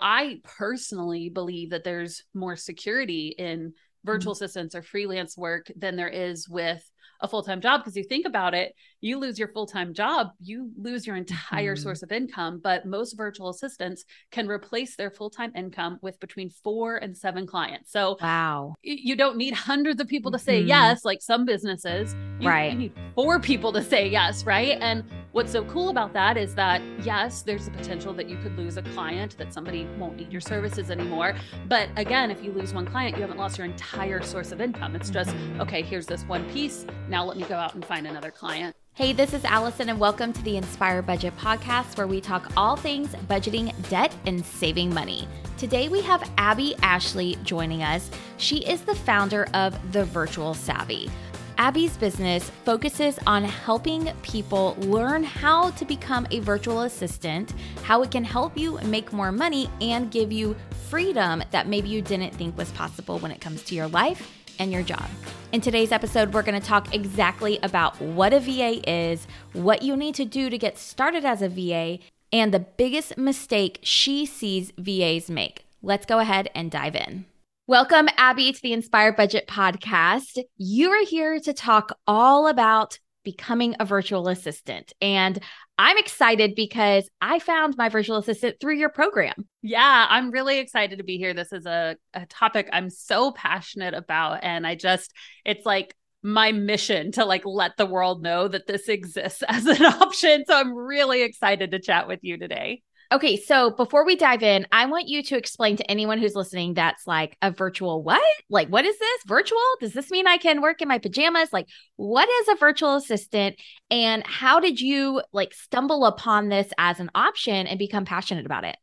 I personally believe that there's more security in virtual mm-hmm. assistants or freelance work than there is with a full-time job because you think about it you lose your full-time job you lose your entire mm-hmm. source of income but most virtual assistants can replace their full-time income with between 4 and 7 clients. So wow. you don't need hundreds of people to say mm-hmm. yes like some businesses. You, right. you need four people to say yes right? And what's so cool about that is that yes there's a potential that you could lose a client that somebody won't need your services anymore. But again if you lose one client you haven't lost your entire source of income. It's just okay here's this one piece now let me go out and find another client. Hey, this is Allison, and welcome to the Inspire Budget Podcast, where we talk all things budgeting, debt, and saving money. Today we have Abby Ashley joining us. She is the founder of The Virtual Savvy. Abby's business focuses on helping people learn how to become a virtual assistant, how it can help you make more money, and give you freedom that maybe you didn't think was possible when it comes to your life and your job. In today's episode, we're going to talk exactly about what a VA is, what you need to do to get started as a VA, and the biggest mistake she sees VAs make. Let's go ahead and dive in. Welcome, Abby, to the Inspire Budget Podcast. You are here to talk all about becoming a virtual assistant. And I'm excited because I found my virtual assistant through your program. Yeah, I'm really excited to be here. This is a, a topic I'm so passionate about. And I just, it's like, my mission to like let the world know that this exists as an option. So I'm really excited to chat with you today. Okay, so before we dive in, I want you to explain to anyone who's listening that's like a virtual what? Like, what is this? Virtual? Does this mean I can work in my pajamas? Like, what is a virtual assistant? And how did you like stumble upon this as an option and become passionate about it?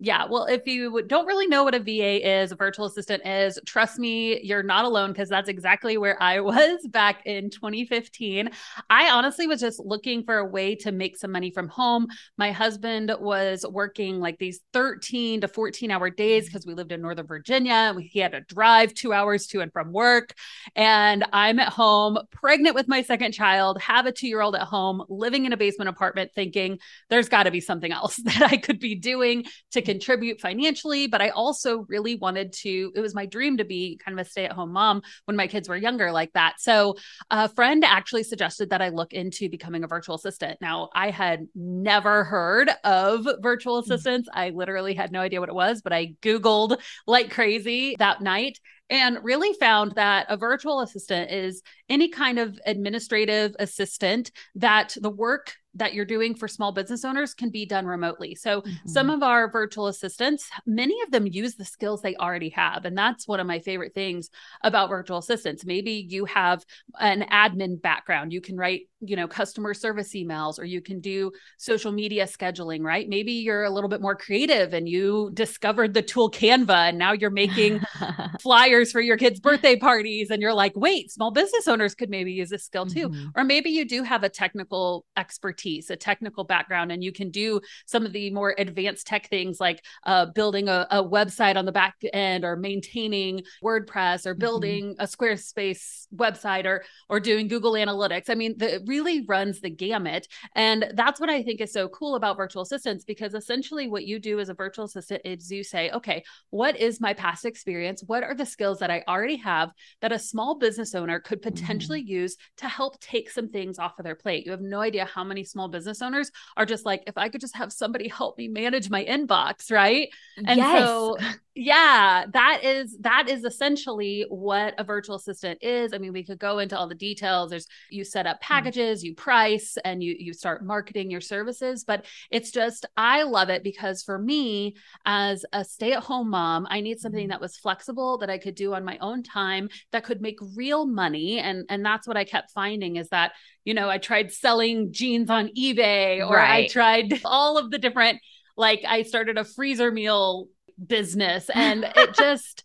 Yeah. Well, if you don't really know what a VA is, a virtual assistant is, trust me, you're not alone because that's exactly where I was back in 2015. I honestly was just looking for a way to make some money from home. My husband was working like these 13 to 14 hour days mm-hmm. because we lived in Northern Virginia. He had to drive two hours to and from work. And I'm at home, pregnant with my second child, have a two year old at home, living in a basement apartment, thinking there's got to be something else that I could be doing to contribute financially, but I also really wanted to, it was my dream to be kind of a stay at home mom when my kids were younger, like that. So a friend actually suggested that I look into becoming a virtual assistant. Now, I had never heard of virtual hmm. assistants. I literally had no idea what it was, but I Googled like crazy that night and really found that a virtual assistant is any kind of administrative assistant that the work that you're doing for small business owners can be done remotely. So, mm-hmm. some of our virtual assistants, many of them use the skills they already have. And that's one of my favorite things about virtual assistants. Maybe you have an admin background, you can write you know customer service emails or you can do social media scheduling right maybe you're a little bit more creative and you discovered the tool canva and now you're making flyers for your kids birthday parties and you're like wait small business owners could maybe use this skill too mm-hmm. or maybe you do have a technical expertise a technical background and you can do some of the more advanced tech things like uh, building a, a, website on the back end or maintaining wordpress or mm-hmm. building mm-hmm. a squarespace website or or doing google analytics i mean the really runs the gamut. And that's what I think is so cool about virtual assistants because essentially what you do as a virtual assistant is you say, okay, what is my past experience? What are the skills that I already have that a small business owner could potentially mm-hmm. use to help take some things off of their plate? You have no idea how many small business owners are just like, if I could just have somebody help me manage my inbox, right? And yes. so yeah that is that is essentially what a virtual assistant is i mean we could go into all the details there's you set up mm-hmm. packages you price and you you start marketing your services but it's just i love it because for me as a stay-at-home mom i need something mm-hmm. that was flexible that i could do on my own time that could make real money and and that's what i kept finding is that you know i tried selling jeans on ebay or right. i tried all of the different like I started a freezer meal business and it just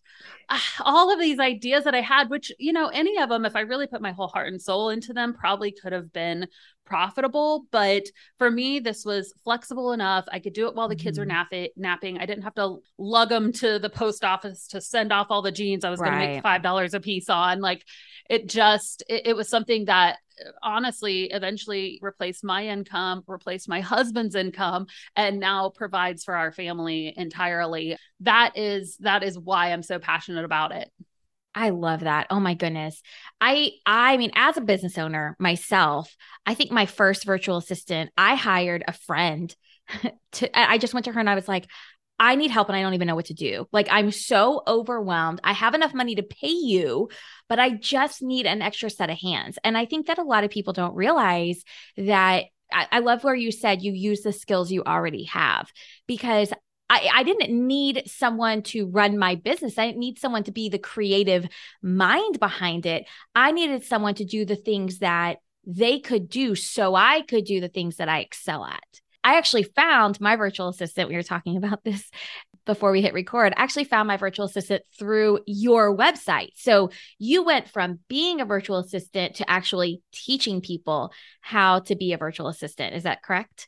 ah, all of these ideas that I had, which, you know, any of them, if I really put my whole heart and soul into them, probably could have been profitable. But for me, this was flexible enough. I could do it while the kids mm-hmm. were nap- napping. I didn't have to lug them to the post office to send off all the jeans I was right. going to make $5 a piece on. Like it just, it, it was something that honestly eventually replaced my income, replaced my husband's income, and now provides for our family entirely. That is that is why I'm so passionate about it. I love that. Oh my goodness. I I mean as a business owner myself, I think my first virtual assistant, I hired a friend to I just went to her and I was like, I need help and I don't even know what to do. Like, I'm so overwhelmed. I have enough money to pay you, but I just need an extra set of hands. And I think that a lot of people don't realize that. I, I love where you said you use the skills you already have because I, I, didn't need someone to run my business. I didn't need someone to be the creative mind behind it. I needed someone to do the things that they could do so I could do the things that I excel at. I actually found my virtual assistant. We were talking about this before we hit record. I actually found my virtual assistant through your website. So you went from being a virtual assistant to actually teaching people how to be a virtual assistant. Is that correct?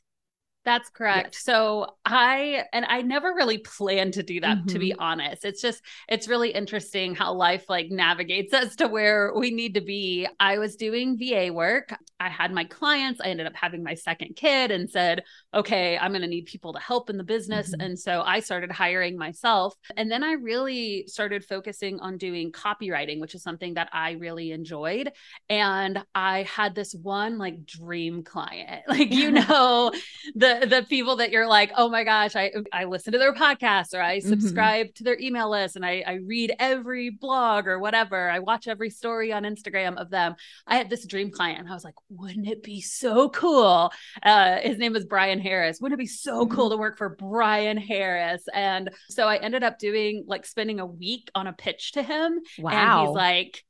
That's correct. Yes. So I and I never really planned to do that mm-hmm. to be mm-hmm. honest. It's just it's really interesting how life like navigates us to where we need to be. I was doing VA work. I had my clients. I ended up having my second kid and said, "Okay, I'm going to need people to help in the business." Mm-hmm. And so I started hiring myself. And then I really started focusing on doing copywriting, which is something that I really enjoyed. And I had this one like dream client. Like you know, the the people that you're like, oh my gosh, I I listen to their podcast or I mm-hmm. subscribe mm-hmm. to their email list and I I read every blog or whatever. I watch every story on Instagram of them. I had this dream client and I was like, wouldn't it be so cool? Uh, his name is Bryan Harris. Wouldn't it be so mm-hmm. cool to work for Bryan Harris? And so I ended up doing like spending a week on a pitch to him. Wow. And he's like,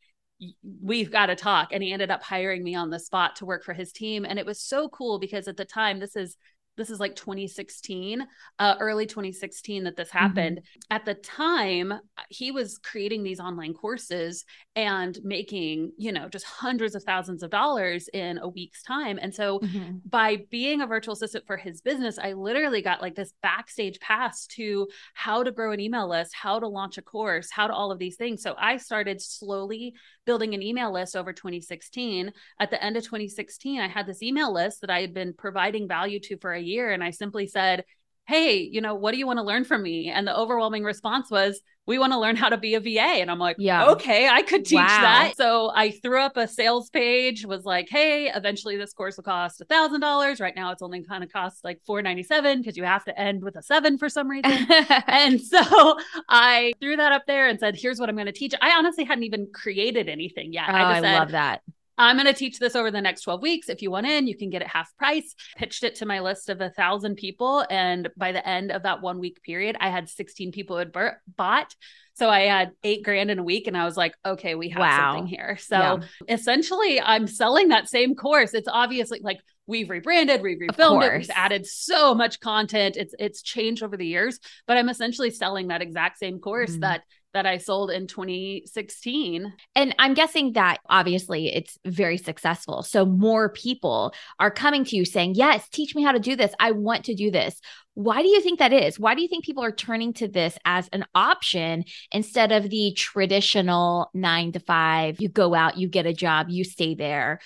we've got to talk. And he ended up hiring me on the spot to work for his team. And it was so cool because at the time, this is this is like 2016 uh, early 2016 that this mm-hmm. happened mm-hmm. at the time he was creating these online courses and making you know just hundreds of thousands of dollars in a week's time and so mm-hmm. by being a virtual assistant for his business i literally got like this backstage pass to how to grow an email list how to launch a course how to all of these things so i started slowly building an email list over 2016 at the end of 2016 i had this email list that i had been providing value to for a year and I simply said, Hey, you know, what do you want to learn from me? And the overwhelming response was, we want to learn how to be a VA. And I'm like, yeah, okay, I could teach wow. that. So I threw up a sales page, was like, hey, eventually this course will cost a thousand dollars. Right now it's only kind of cost like four ninety seven because you have to end with a seven for some reason. and so I threw that up there and said, here's what I'm going to teach. I honestly hadn't even created anything yet. Oh, I, just I said, love that. I'm going to teach this over the next 12 weeks. If you want in, you can get it half price. Pitched it to my list of a thousand people. And by the end of that one week period, I had 16 people who had bought. So I had eight grand in a week and I was like, okay, we have wow. something here. So yeah. essentially, I'm selling that same course. It's obviously like we've rebranded, we've refilmed it, we've added so much content. It's it's changed over the years, but I'm essentially selling that exact same course mm-hmm. that that I sold in 2016. And I'm guessing that obviously it's very successful. So more people are coming to you saying, Yes, teach me how to do this. I want to do this. Why do you think that is? Why do you think people are turning to this as an option instead of the traditional nine to five? You go out, you get a job, you stay there.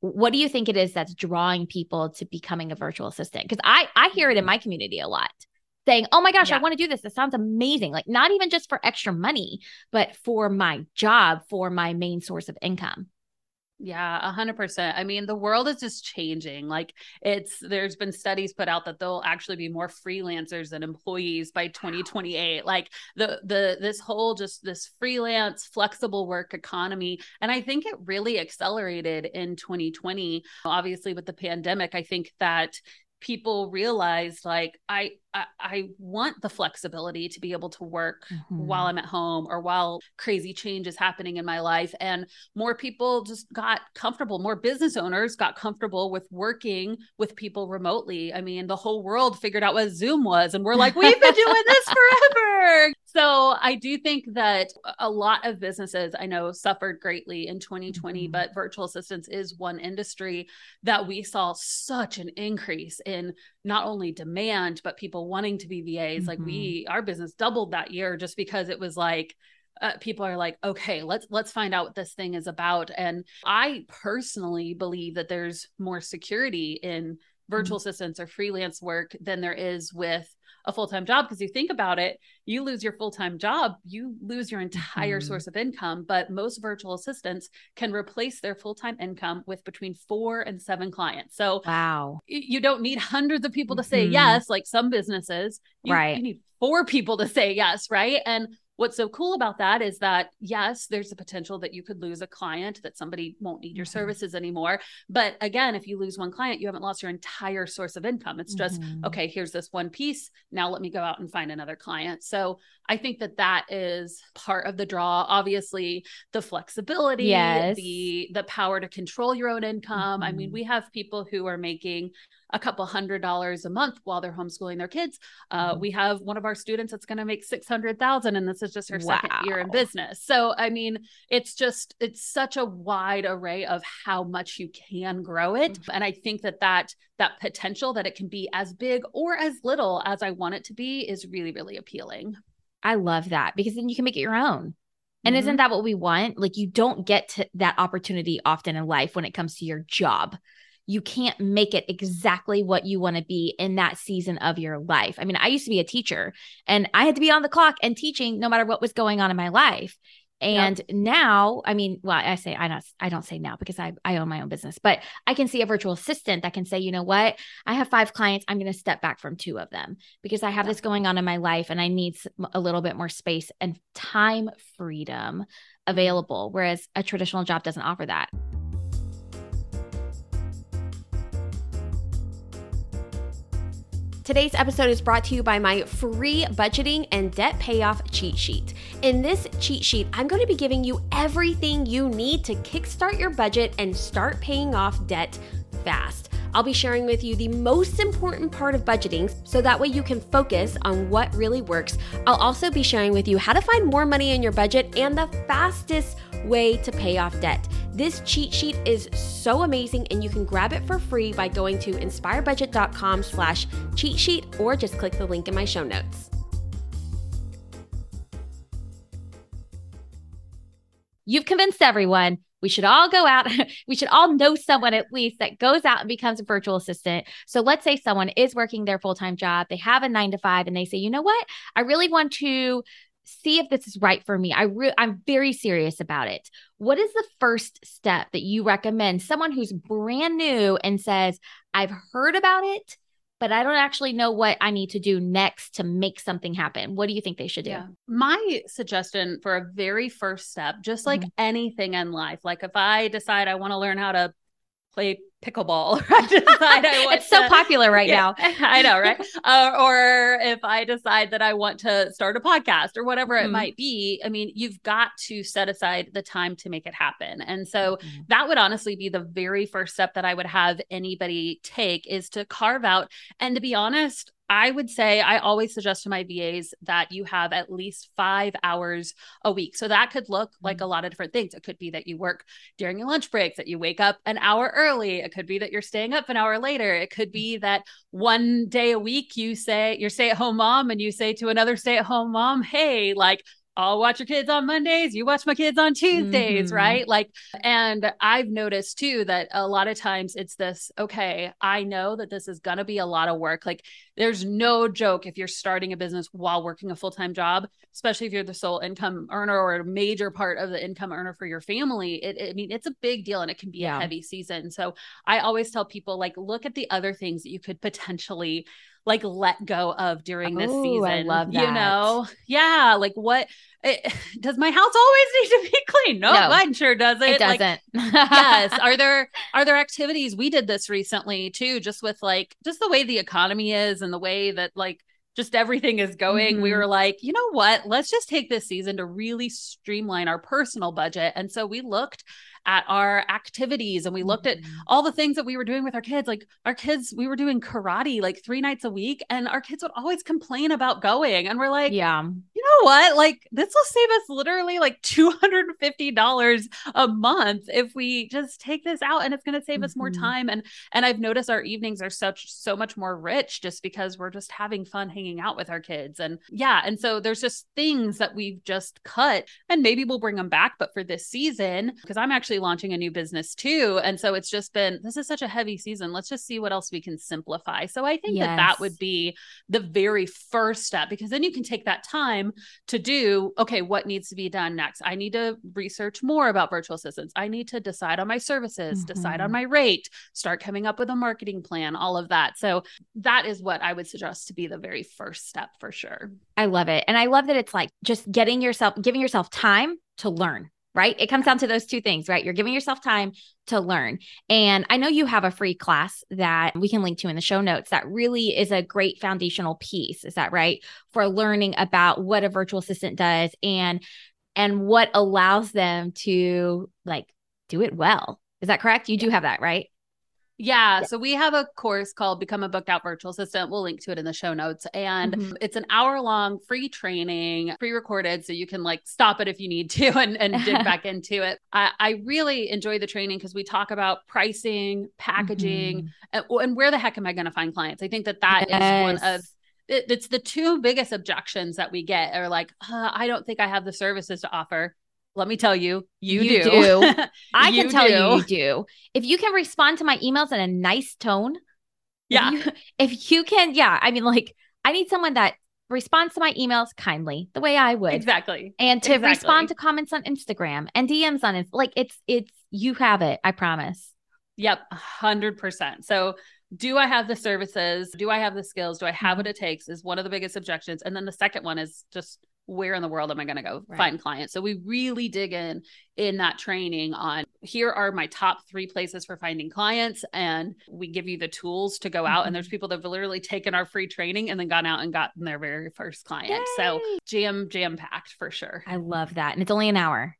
What do you think it is that's drawing people to becoming a virtual assistant? Because I I hear it in my community a lot saying, Oh my gosh, yeah. I want to do this. This sounds amazing. Like, not even just for extra money, but for my job, for my main source of income. Yeah, a hundred percent. I mean, the world is just changing. Like it's there's been studies put out that there'll actually be more freelancers than employees by 2028. Like the the this whole just this freelance flexible work economy. And I think it really accelerated in 2020. Obviously with the pandemic, I think that people realized like I, I, I want the flexibility to be able to work mm-hmm. while I'm at home or while crazy change is happening in my life and more people just got comfortable more business owners got comfortable with working with people remotely I mean the whole world figured out what Zoom was and we're like we've been doing this forever so I do think that a lot of businesses I know suffered greatly in 2020, mm-hmm. but virtual assistants is one industry that we saw such an increase in not only demand, but people wanting to be VAs. Mm-hmm. Like we, our business doubled that year just because it was like, uh, people are like okay let's let's find out what this thing is about and i personally believe that there's more security in virtual mm-hmm. assistants or freelance work than there is with a full-time job because you think about it you lose your full-time job you lose your entire mm-hmm. source of income but most virtual assistants can replace their full-time income with between 4 and 7 clients so wow you don't need hundreds of people to say mm-hmm. yes like some businesses you, right you need four people to say yes right and what's so cool about that is that yes there's a potential that you could lose a client that somebody won't need your mm-hmm. services anymore but again if you lose one client you haven't lost your entire source of income it's just mm-hmm. okay here's this one piece now let me go out and find another client so i think that that is part of the draw obviously the flexibility yes. the the power to control your own income mm-hmm. i mean mm-hmm. we have people who are making a couple hundred dollars a month while they're homeschooling their kids. Uh, mm-hmm. We have one of our students that's going to make six hundred thousand, and this is just her wow. second year in business. So I mean, it's just it's such a wide array of how much you can grow it, mm-hmm. and I think that that that potential that it can be as big or as little as I want it to be is really really appealing. I love that because then you can make it your own. And mm-hmm. isn't that what we want? Like you don't get to that opportunity often in life when it comes to your job you can't make it exactly what you want to be in that season of your life. I mean, I used to be a teacher and I had to be on the clock and teaching no matter what was going on in my life. And yep. now, I mean, well, I say I don't I don't say now because I I own my own business, but I can see a virtual assistant that can say, you know what, I have five clients, I'm going to step back from two of them because I have yep. this going on in my life and I need a little bit more space and time freedom available, whereas a traditional job doesn't offer that. Today's episode is brought to you by my free budgeting and debt payoff cheat sheet. In this cheat sheet, I'm going to be giving you everything you need to kickstart your budget and start paying off debt fast. I'll be sharing with you the most important part of budgeting so that way you can focus on what really works. I'll also be sharing with you how to find more money in your budget and the fastest way to pay off debt. This cheat sheet is so amazing and you can grab it for free by going to inspirebudget.com slash cheat sheet or just click the link in my show notes. You've convinced everyone. We should all go out. we should all know someone at least that goes out and becomes a virtual assistant. So let's say someone is working their full time job, they have a nine to five, and they say, you know what? I really want to see if this is right for me. I re- I'm very serious about it. What is the first step that you recommend someone who's brand new and says, "I've heard about it, but I don't actually know what I need to do next to make something happen." What do you think they should do? Yeah. My suggestion for a very first step, just like mm-hmm. anything in life, like if I decide I want to learn how to play pickleball. I decide I want it's so to, popular right yeah, now. I know, right? uh, or if I decide that I want to start a podcast or whatever mm-hmm. it might be, I mean, you've got to set aside the time to make it happen. And so mm-hmm. that would honestly be the very first step that I would have anybody take is to carve out. And to be honest, I would say I always suggest to my VAs that you have at least five hours a week. So that could look like a mm. lot of different things. It could be that you work during your lunch break, that you wake up an hour early. It could be that you're staying up an hour later. It could be that one day a week you say you're stay at home mom and you say to another stay at home mom, hey, like, I'll watch your kids on Mondays, you watch my kids on Tuesdays, mm-hmm. right? Like, and I've noticed too that a lot of times it's this, okay, I know that this is going to be a lot of work. Like, there's no joke if you're starting a business while working a full time job, especially if you're the sole income earner or a major part of the income earner for your family. It, it I mean, it's a big deal and it can be yeah. a heavy season. So I always tell people, like, look at the other things that you could potentially like let go of during this season. I love that. You know, yeah. Like what it, does my house always need to be clean? No, no mine sure doesn't. It doesn't. Like, yes. Are there are there activities? We did this recently too, just with like just the way the economy is and the way that like just everything is going, mm-hmm. we were like, you know what? Let's just take this season to really streamline our personal budget. And so we looked at our activities and we looked at mm-hmm. all the things that we were doing with our kids. Like our kids, we were doing karate like three nights a week, and our kids would always complain about going. And we're like, yeah, you know what? Like, this will save us literally like $250 a month if we just take this out and it's going to save mm-hmm. us more mm-hmm. time. And, and I've noticed our evenings are such, so much more rich just because we're just having fun hanging out with our kids. And yeah. And so there's just things that we've just cut and maybe we'll bring them back. But for this season, because I'm actually launching a new business too. And so it's just been, this is such a heavy season. Let's just see what else we can simplify. So I think yes. that that would be the very first step because then you can take that time to do okay what needs to be done next i need to research more about virtual assistants i need to decide on my services mm-hmm. decide on mm-hmm. my rate start coming up with a marketing plan all of that so that is what i would suggest to be the very first step for sure i love it and i love that it's like just getting yourself giving yourself time to learn right? It comes down to those two things, right? You're giving yourself time to learn. And I know you have a free class that we can link to in the show notes that really is a great foundational piece. Is that right? For learning about what a virtual assistant does and and what allows them to like do it well. Is that correct? You do have that, right? Yeah, So we have a course called Become a Booked Out Virtual Assistant. We'll link to it in the show notes. And mm-hmm. it's an hour long free training, pre recorded. So you can like stop it if you need to and, and dig back into it. I, I really enjoy the training because we talk about pricing, packaging, mm-hmm. and, and, where the heck am I going to find clients? I think that that yes. is one of it's the two biggest objections that we get are like, uh, I don't think I have the services to offer let me tell you, you, you do. do. I can tell do. you, you do. If you can respond to my emails in a nice tone, yeah. If you, if you can, yeah. I mean, like, I need someone that responds to my emails kindly, the way I would, exactly, and to exactly. respond to comments on Instagram and DMs on it. Like, it's it's you have it. I promise. Yep, hundred percent. So do I have the services? Do I have the skills? Do I have what mm-hmm. it takes? Is one of the biggest objections. And then the second one is just where in the world am I going to go right. find clients? So we really dig in in that training on here are my top three places for finding clients, and we give you the tools to go out. Mm-hmm. And there's mm-hmm. people that have literally taken our free training and then gone out and gotten their very first client. Yay! So jam jam packed for sure. I love that, and it's only an hour.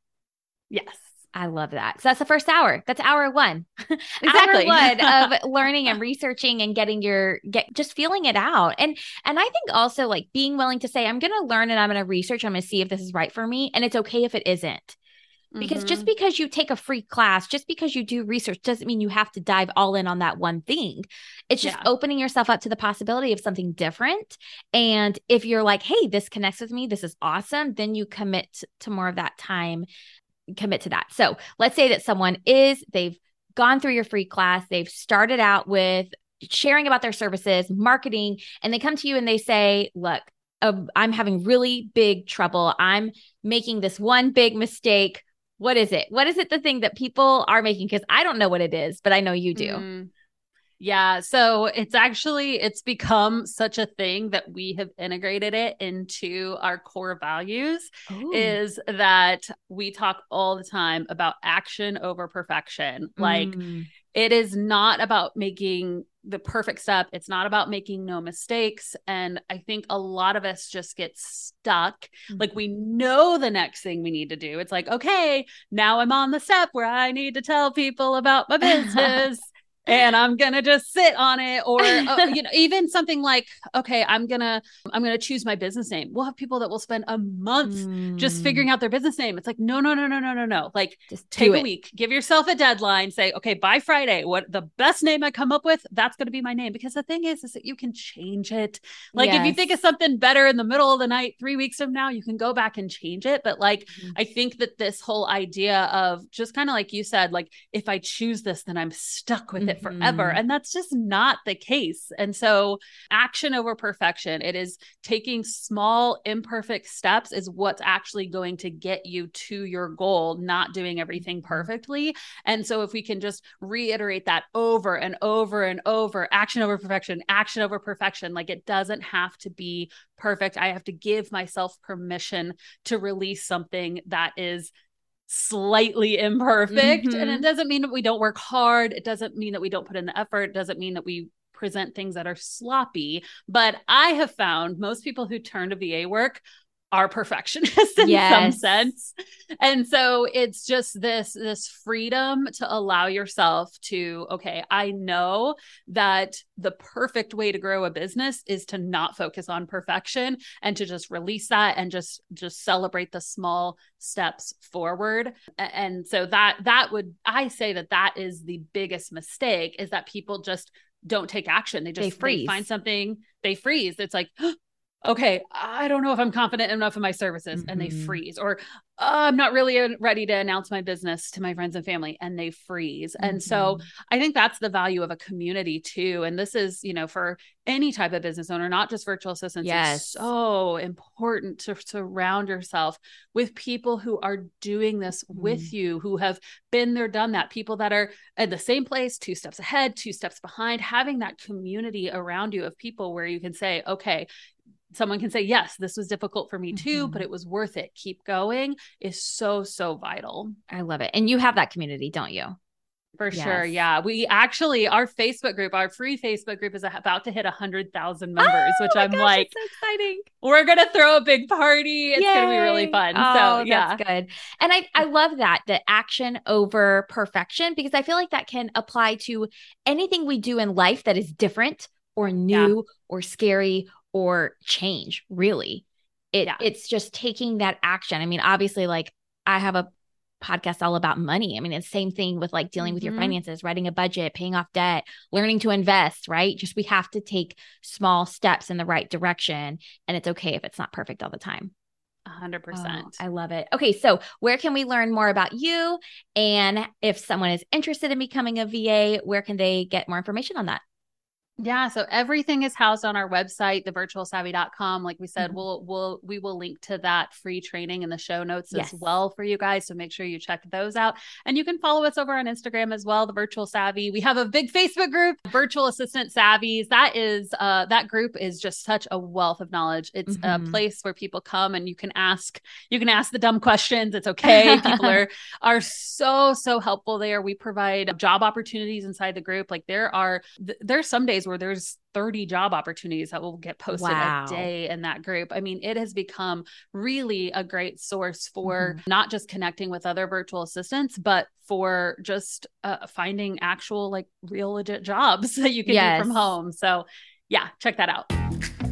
Yes. I love that. So that's the first hour. That's hour one. Exactly. hour one of learning and researching and getting your get just feeling it out. And and I think also like being willing to say, I'm gonna learn and I'm gonna research, I'm gonna see if this is right for me. And it's okay if it isn't. Because mm-hmm. just because you take a free class, just because you do research doesn't mean you have to dive all in on that one thing. It's just yeah. opening yourself up to the possibility of something different. And if you're like, hey, this connects with me, this is awesome, then you commit to more of that time commit to that. So let's say that someone is, they've gone through your free class, they've started out with sharing about their services, marketing, and they come to you and they say, look, uh, I'm having really big trouble. I'm making this one big mistake. What is it? What is it the thing that people are making? Because I don't know what it is, but I know you do. Mm. Yeah, so it's actually it's become such a thing that we have integrated it into our core values Ooh. is that we talk all the time about action over perfection. Like mm. it is not about making the perfect step. It's not about making no mistakes and I think a lot of us just get stuck. Mm. Like we know the next thing we need to do. It's like, okay, now I'm on the step where I need to tell people about my business and I'm gonna just sit on it, or uh, you know, even something like, okay, I'm gonna I'm gonna choose my business name. We'll have people that will spend a month mm. just figuring out their business name. It's like, no, no, no, no, no, no, no. Like, just take a week, give yourself a deadline. Say, okay, by Friday, what the best name I come up with, that's gonna be my name. Because the thing is, is that you can change it. Like, yes. if you think of something better in the middle of the night, three weeks from now, you can go back and change it. But like, mm-hmm. I think that this whole idea of just kind of like you said, like, if I choose this, then I'm stuck with mm-hmm. it it forever. Mm. And that's just not the case. And so, action over perfection, it is taking small, imperfect steps, is what's actually going to get you to your goal, not doing everything mm-hmm. perfectly. And so, if we can just reiterate that over and over and over action over perfection, action over perfection, like it doesn't have to be perfect. I have to give myself permission to release something that is slightly imperfect. Mm-hmm. And it mm-hmm. doesn't mean that we don't work hard. It doesn't mean that we don't put in the effort. It doesn't mean that we present things that are sloppy. But I have found most people who turn to VA work are perfectionists in yes. some sense. And so it's just this this freedom to allow yourself to okay, I know that the perfect way to grow a business is to not focus on perfection and to just release that and just just celebrate the small steps forward. And so that that would I say that that is the biggest mistake is that people just don't take action. They just they freeze. They find something, they freeze. It's like, oh, okay, I don't know if I'm confident enough in my services, mm-hmm. and they mm-hmm. freeze, or oh, I'm not really uh, ready to announce my business to my friends and family, and they freeze. Mm-hmm. And so mm-hmm. I think that's the value of a community too. And this is, you know, for any type of business owner, not just virtual assistants. Yes. It's so important to surround yourself with people who are doing this mm-hmm. with you, who have been there, done that, people that are at the same place, two steps ahead, two steps behind, having that community around you of people where you can say, okay, someone can say, Yes, this was difficult for me too, mm-hmm. but it was worth it. Keep going is so, so vital. I love it. And you have that community, don't you? For yes. sure. Yeah. We actually, our Facebook group, our free Facebook group is about to hit a 100,000 members, oh, which I'm gosh, like, so exciting. We're going to throw a big party. It's going to be really fun. Oh, so, yeah. That's good. And I, I love that the action over perfection because I feel like that can apply to anything we do in life that is different or new yeah. or scary or change really it yeah. it's just taking that action i mean obviously like i have a podcast all about money i mean it's same thing with like dealing mm-hmm. with your mm-hmm. finances writing a budget paying off debt learning to invest right just we have to take small steps in the right direction and it's okay if it's not perfect all the time 100%. Oh, I love it. Okay, so where can we learn more about you? And if someone is interested in becoming a VA, where can they get more information on that? Yeah, so everything is housed on our website, thevirtualsavvy.com. Like we said, mm-hmm. we'll we'll we will link to that free training in the show notes yes. as well for you guys. So make sure you check those out. And you can follow us over on Instagram as well, the Virtual Savvy. We have a big Facebook group, Virtual Assistant Savvies. That is uh that group is just such a wealth of knowledge. It's mm-hmm. a place where people come and you can ask you can ask the dumb questions. It's okay. people are are so so helpful there. We provide job opportunities inside the group. Like there are there's some days where there's 30 job opportunities that will get posted wow. a day in that group. I mean, it has become really a great source for mm-hmm. not just connecting with other virtual assistants, but for just uh, finding actual, like, real legit jobs that you can yes. do from home. So, yeah, check that out.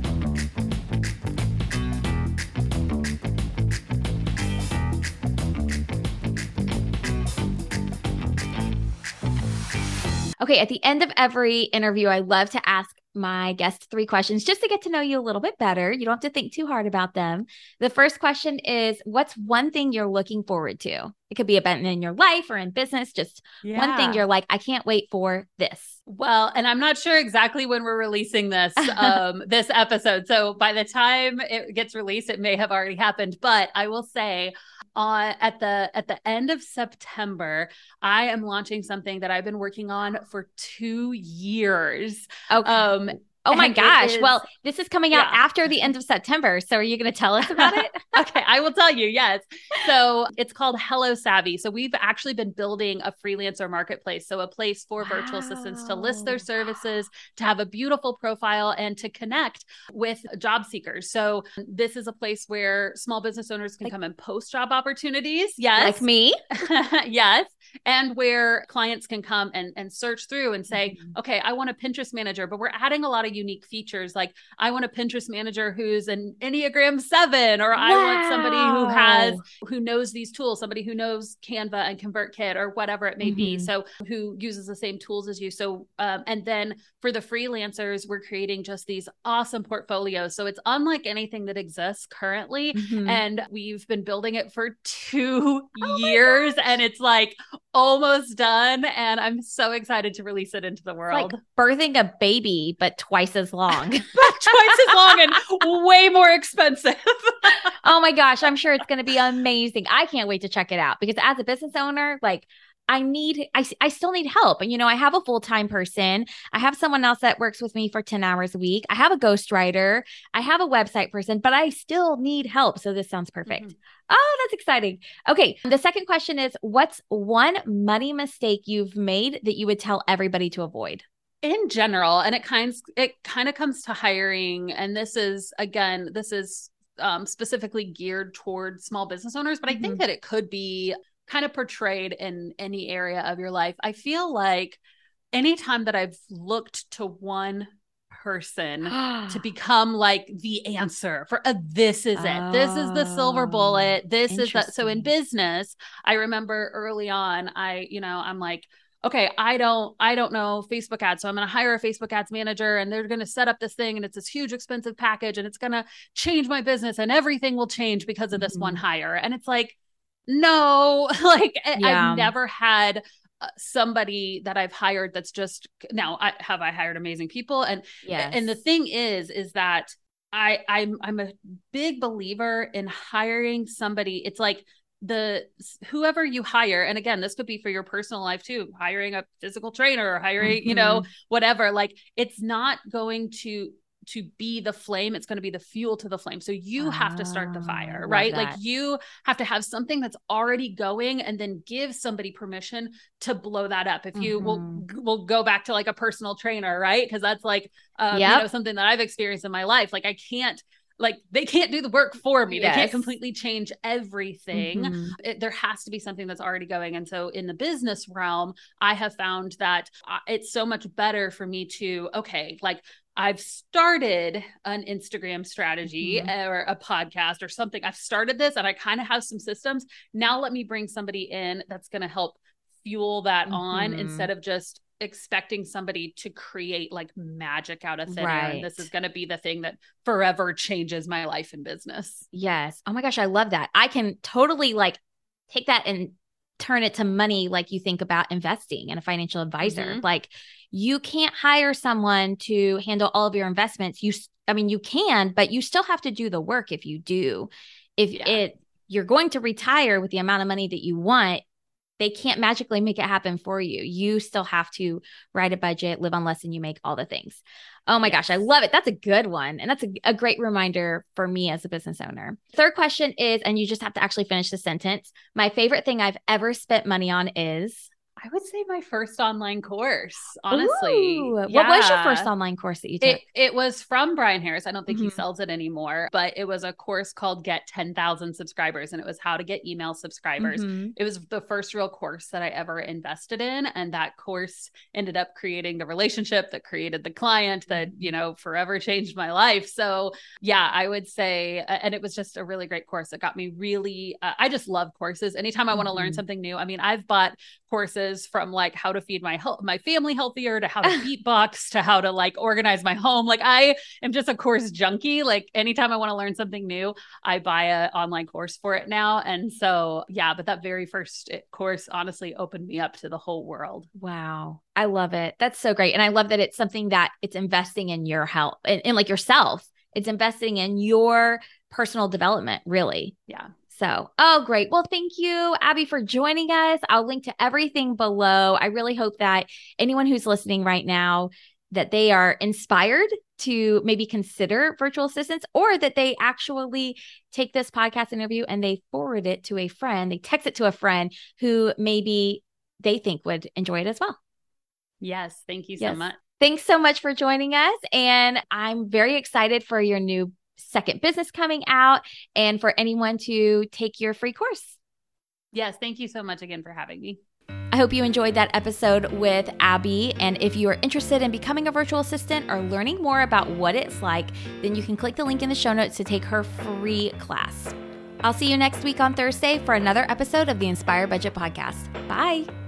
Okay, at the end of every interview, I love to ask my guests three questions just to get to know you a little bit better. You don't have to think too hard about them. The first question is What's one thing you're looking forward to? It could be about in your life or in business, just yeah. one thing you're like, I can't wait for this. Well, and I'm not sure exactly when we're releasing this um this episode. So by the time it gets released, it may have already happened. But I will say on at the at the end of September, I am launching something that I've been working on for two years. Okay. Um, Oh my gosh. Is, well, this is coming out yeah. after the end of September. So are you going to tell us about it? okay, I will tell you. Yes. So it's called Hello Savvy. So we've actually been building a freelancer marketplace. So a place for wow. virtual assistants to list their services, to have a beautiful profile, and to connect with job seekers. So this is a place where small business owners can like, come and post job opportunities. Yes. Like me. yes. And where clients can come and, and search through and say, mm-hmm. okay, I want a Pinterest manager, but we're adding a lot of unique features. Like I want a Pinterest manager who's an Enneagram seven, or wow. I want somebody who has who knows these tools, somebody who knows Canva and ConvertKit or whatever it may mm-hmm. be. So who uses the same tools as you. So um, and then for the freelancers, we're creating just these awesome portfolios. So it's unlike anything that exists currently. Mm-hmm. And we've been building it for two oh years and it's like almost done. And I'm so excited to release it into the world. Like birthing a baby, but twice as long. twice as long and way more expensive. oh my gosh, I'm sure it's going to be amazing. I can't wait to check it out because as a business owner, like I need, I, I still need help. And, you know, I have a full time person. I have someone else that works with me for 10 hours a week. I have a ghostwriter. I have a website person, but I still need help. So this sounds perfect. Mm-hmm. Oh, that's exciting. Okay. The second question is What's one money mistake you've made that you would tell everybody to avoid? in general and it kind it kind of comes to hiring and this is again this is um, specifically geared toward small business owners, but I think Mhm. that it could be kind of portrayed in any area of your life. I feel like anytime that I've looked to one person to become like the answer for uh, this is it. This is the silver Oh, bullet. This is that. So in business, I remember early on, I, you know, I'm like, okay, I don't, I don't know Facebook ads. So I'm going to hire a Facebook ads manager and they're going to set up this thing and it's this huge expensive package and it's going to change my business and everything will change because of this one Mhm. hire. And it's like, no, like Yeah. I've never had uh, somebody that I've hired that's just now I have I hired amazing people and yeah. and the thing is is that I I'm I'm a big believer in hiring somebody it's like the whoever you hire and again this could be for your personal life too hiring a physical trainer or hiring you know whatever like it's not going to to be the flame it's going to be the fuel to the flame. So you have to start the Ah, fire right? Like you have to have something that's already going and then give somebody permission to blow that up. If you will Mhm. will go back to like a personal trainer right? Because that's like um, you know something that i've experienced in my life. Like i can't like they can't do the work for me. They can't completely change everything. Mhm. it, there has to be something that's already going. And so in the business realm, I have found that uh, it's so much better for me to, okay, like I've started an Instagram strategy Mhm. or a podcast or something. I've started this and I kind of have some systems. Now let me bring somebody in that's going to help fuel that on Mhm. instead of just expecting somebody to create like magic out of thin air. And this is going to be the thing that forever changes my life and business. Yes. Oh my gosh, I love that. I can totally like take that and turn it to money like you think about investing and a financial advisor. Mhm. Like you can't hire someone to handle all of your investments. You I mean you can, but you still have to do the work if you do. If Yeah. it you're going to retire with the amount of money that you want, they can't magically make it happen for you. You still have to write a budget, live on less than you make, all the things. Oh my gosh, I love it. That's a good one. And that's a, a great reminder for me as a business owner. Third question is, and you just have to actually finish the sentence. My favorite thing I've ever spent money on is I would say my first online course, honestly. Ooh, What was your first online course that you took? It it was from Bryan Harris. I don't think he Mhm. sells it anymore, but it was a course called Get 10,000 Subscribers and it was how to get email subscribers. Mhm. It was the first real course that I ever invested in and that course ended up creating the relationship that created the client that, Mm-hmm. you know, forever changed my life. So, yeah, I would say and it was just a really great course. It got me really uh, I just love courses. Anytime I want to learn Mhm. something new. I mean, I've bought courses from like how to feed my health my family healthier to how to beatbox to how to like organize my home like i am just a course junkie like anytime i want to learn something new i buy a online course for it now and so yeah but that very first eh, course honestly opened me up to the whole world Wow. I love it. That's so great. And I love that it's something that it's investing in your health and, and like yourself. It's investing in your personal development, really. yeah So, oh, great. Well, thank you, Abby, for joining us. I'll link to everything below. I really hope that anyone who's listening right now that they are inspired to maybe consider virtual assistants or that they actually take this podcast interview and they forward it to a friend, they text it to a friend who maybe they think would enjoy it as well. yes thank you so much Thanks so much for joining us. And I'm very excited for your new second business coming out and for anyone to take your free course. yes thank you so much again for having me I hope you enjoyed that episode with Abby. And if you are interested in becoming a virtual assistant or learning more about what it's like, then you can click the link in the show notes to take her free class. I'll see you next week on Thursday for another episode of the Inspire Budget Podcast. Bye.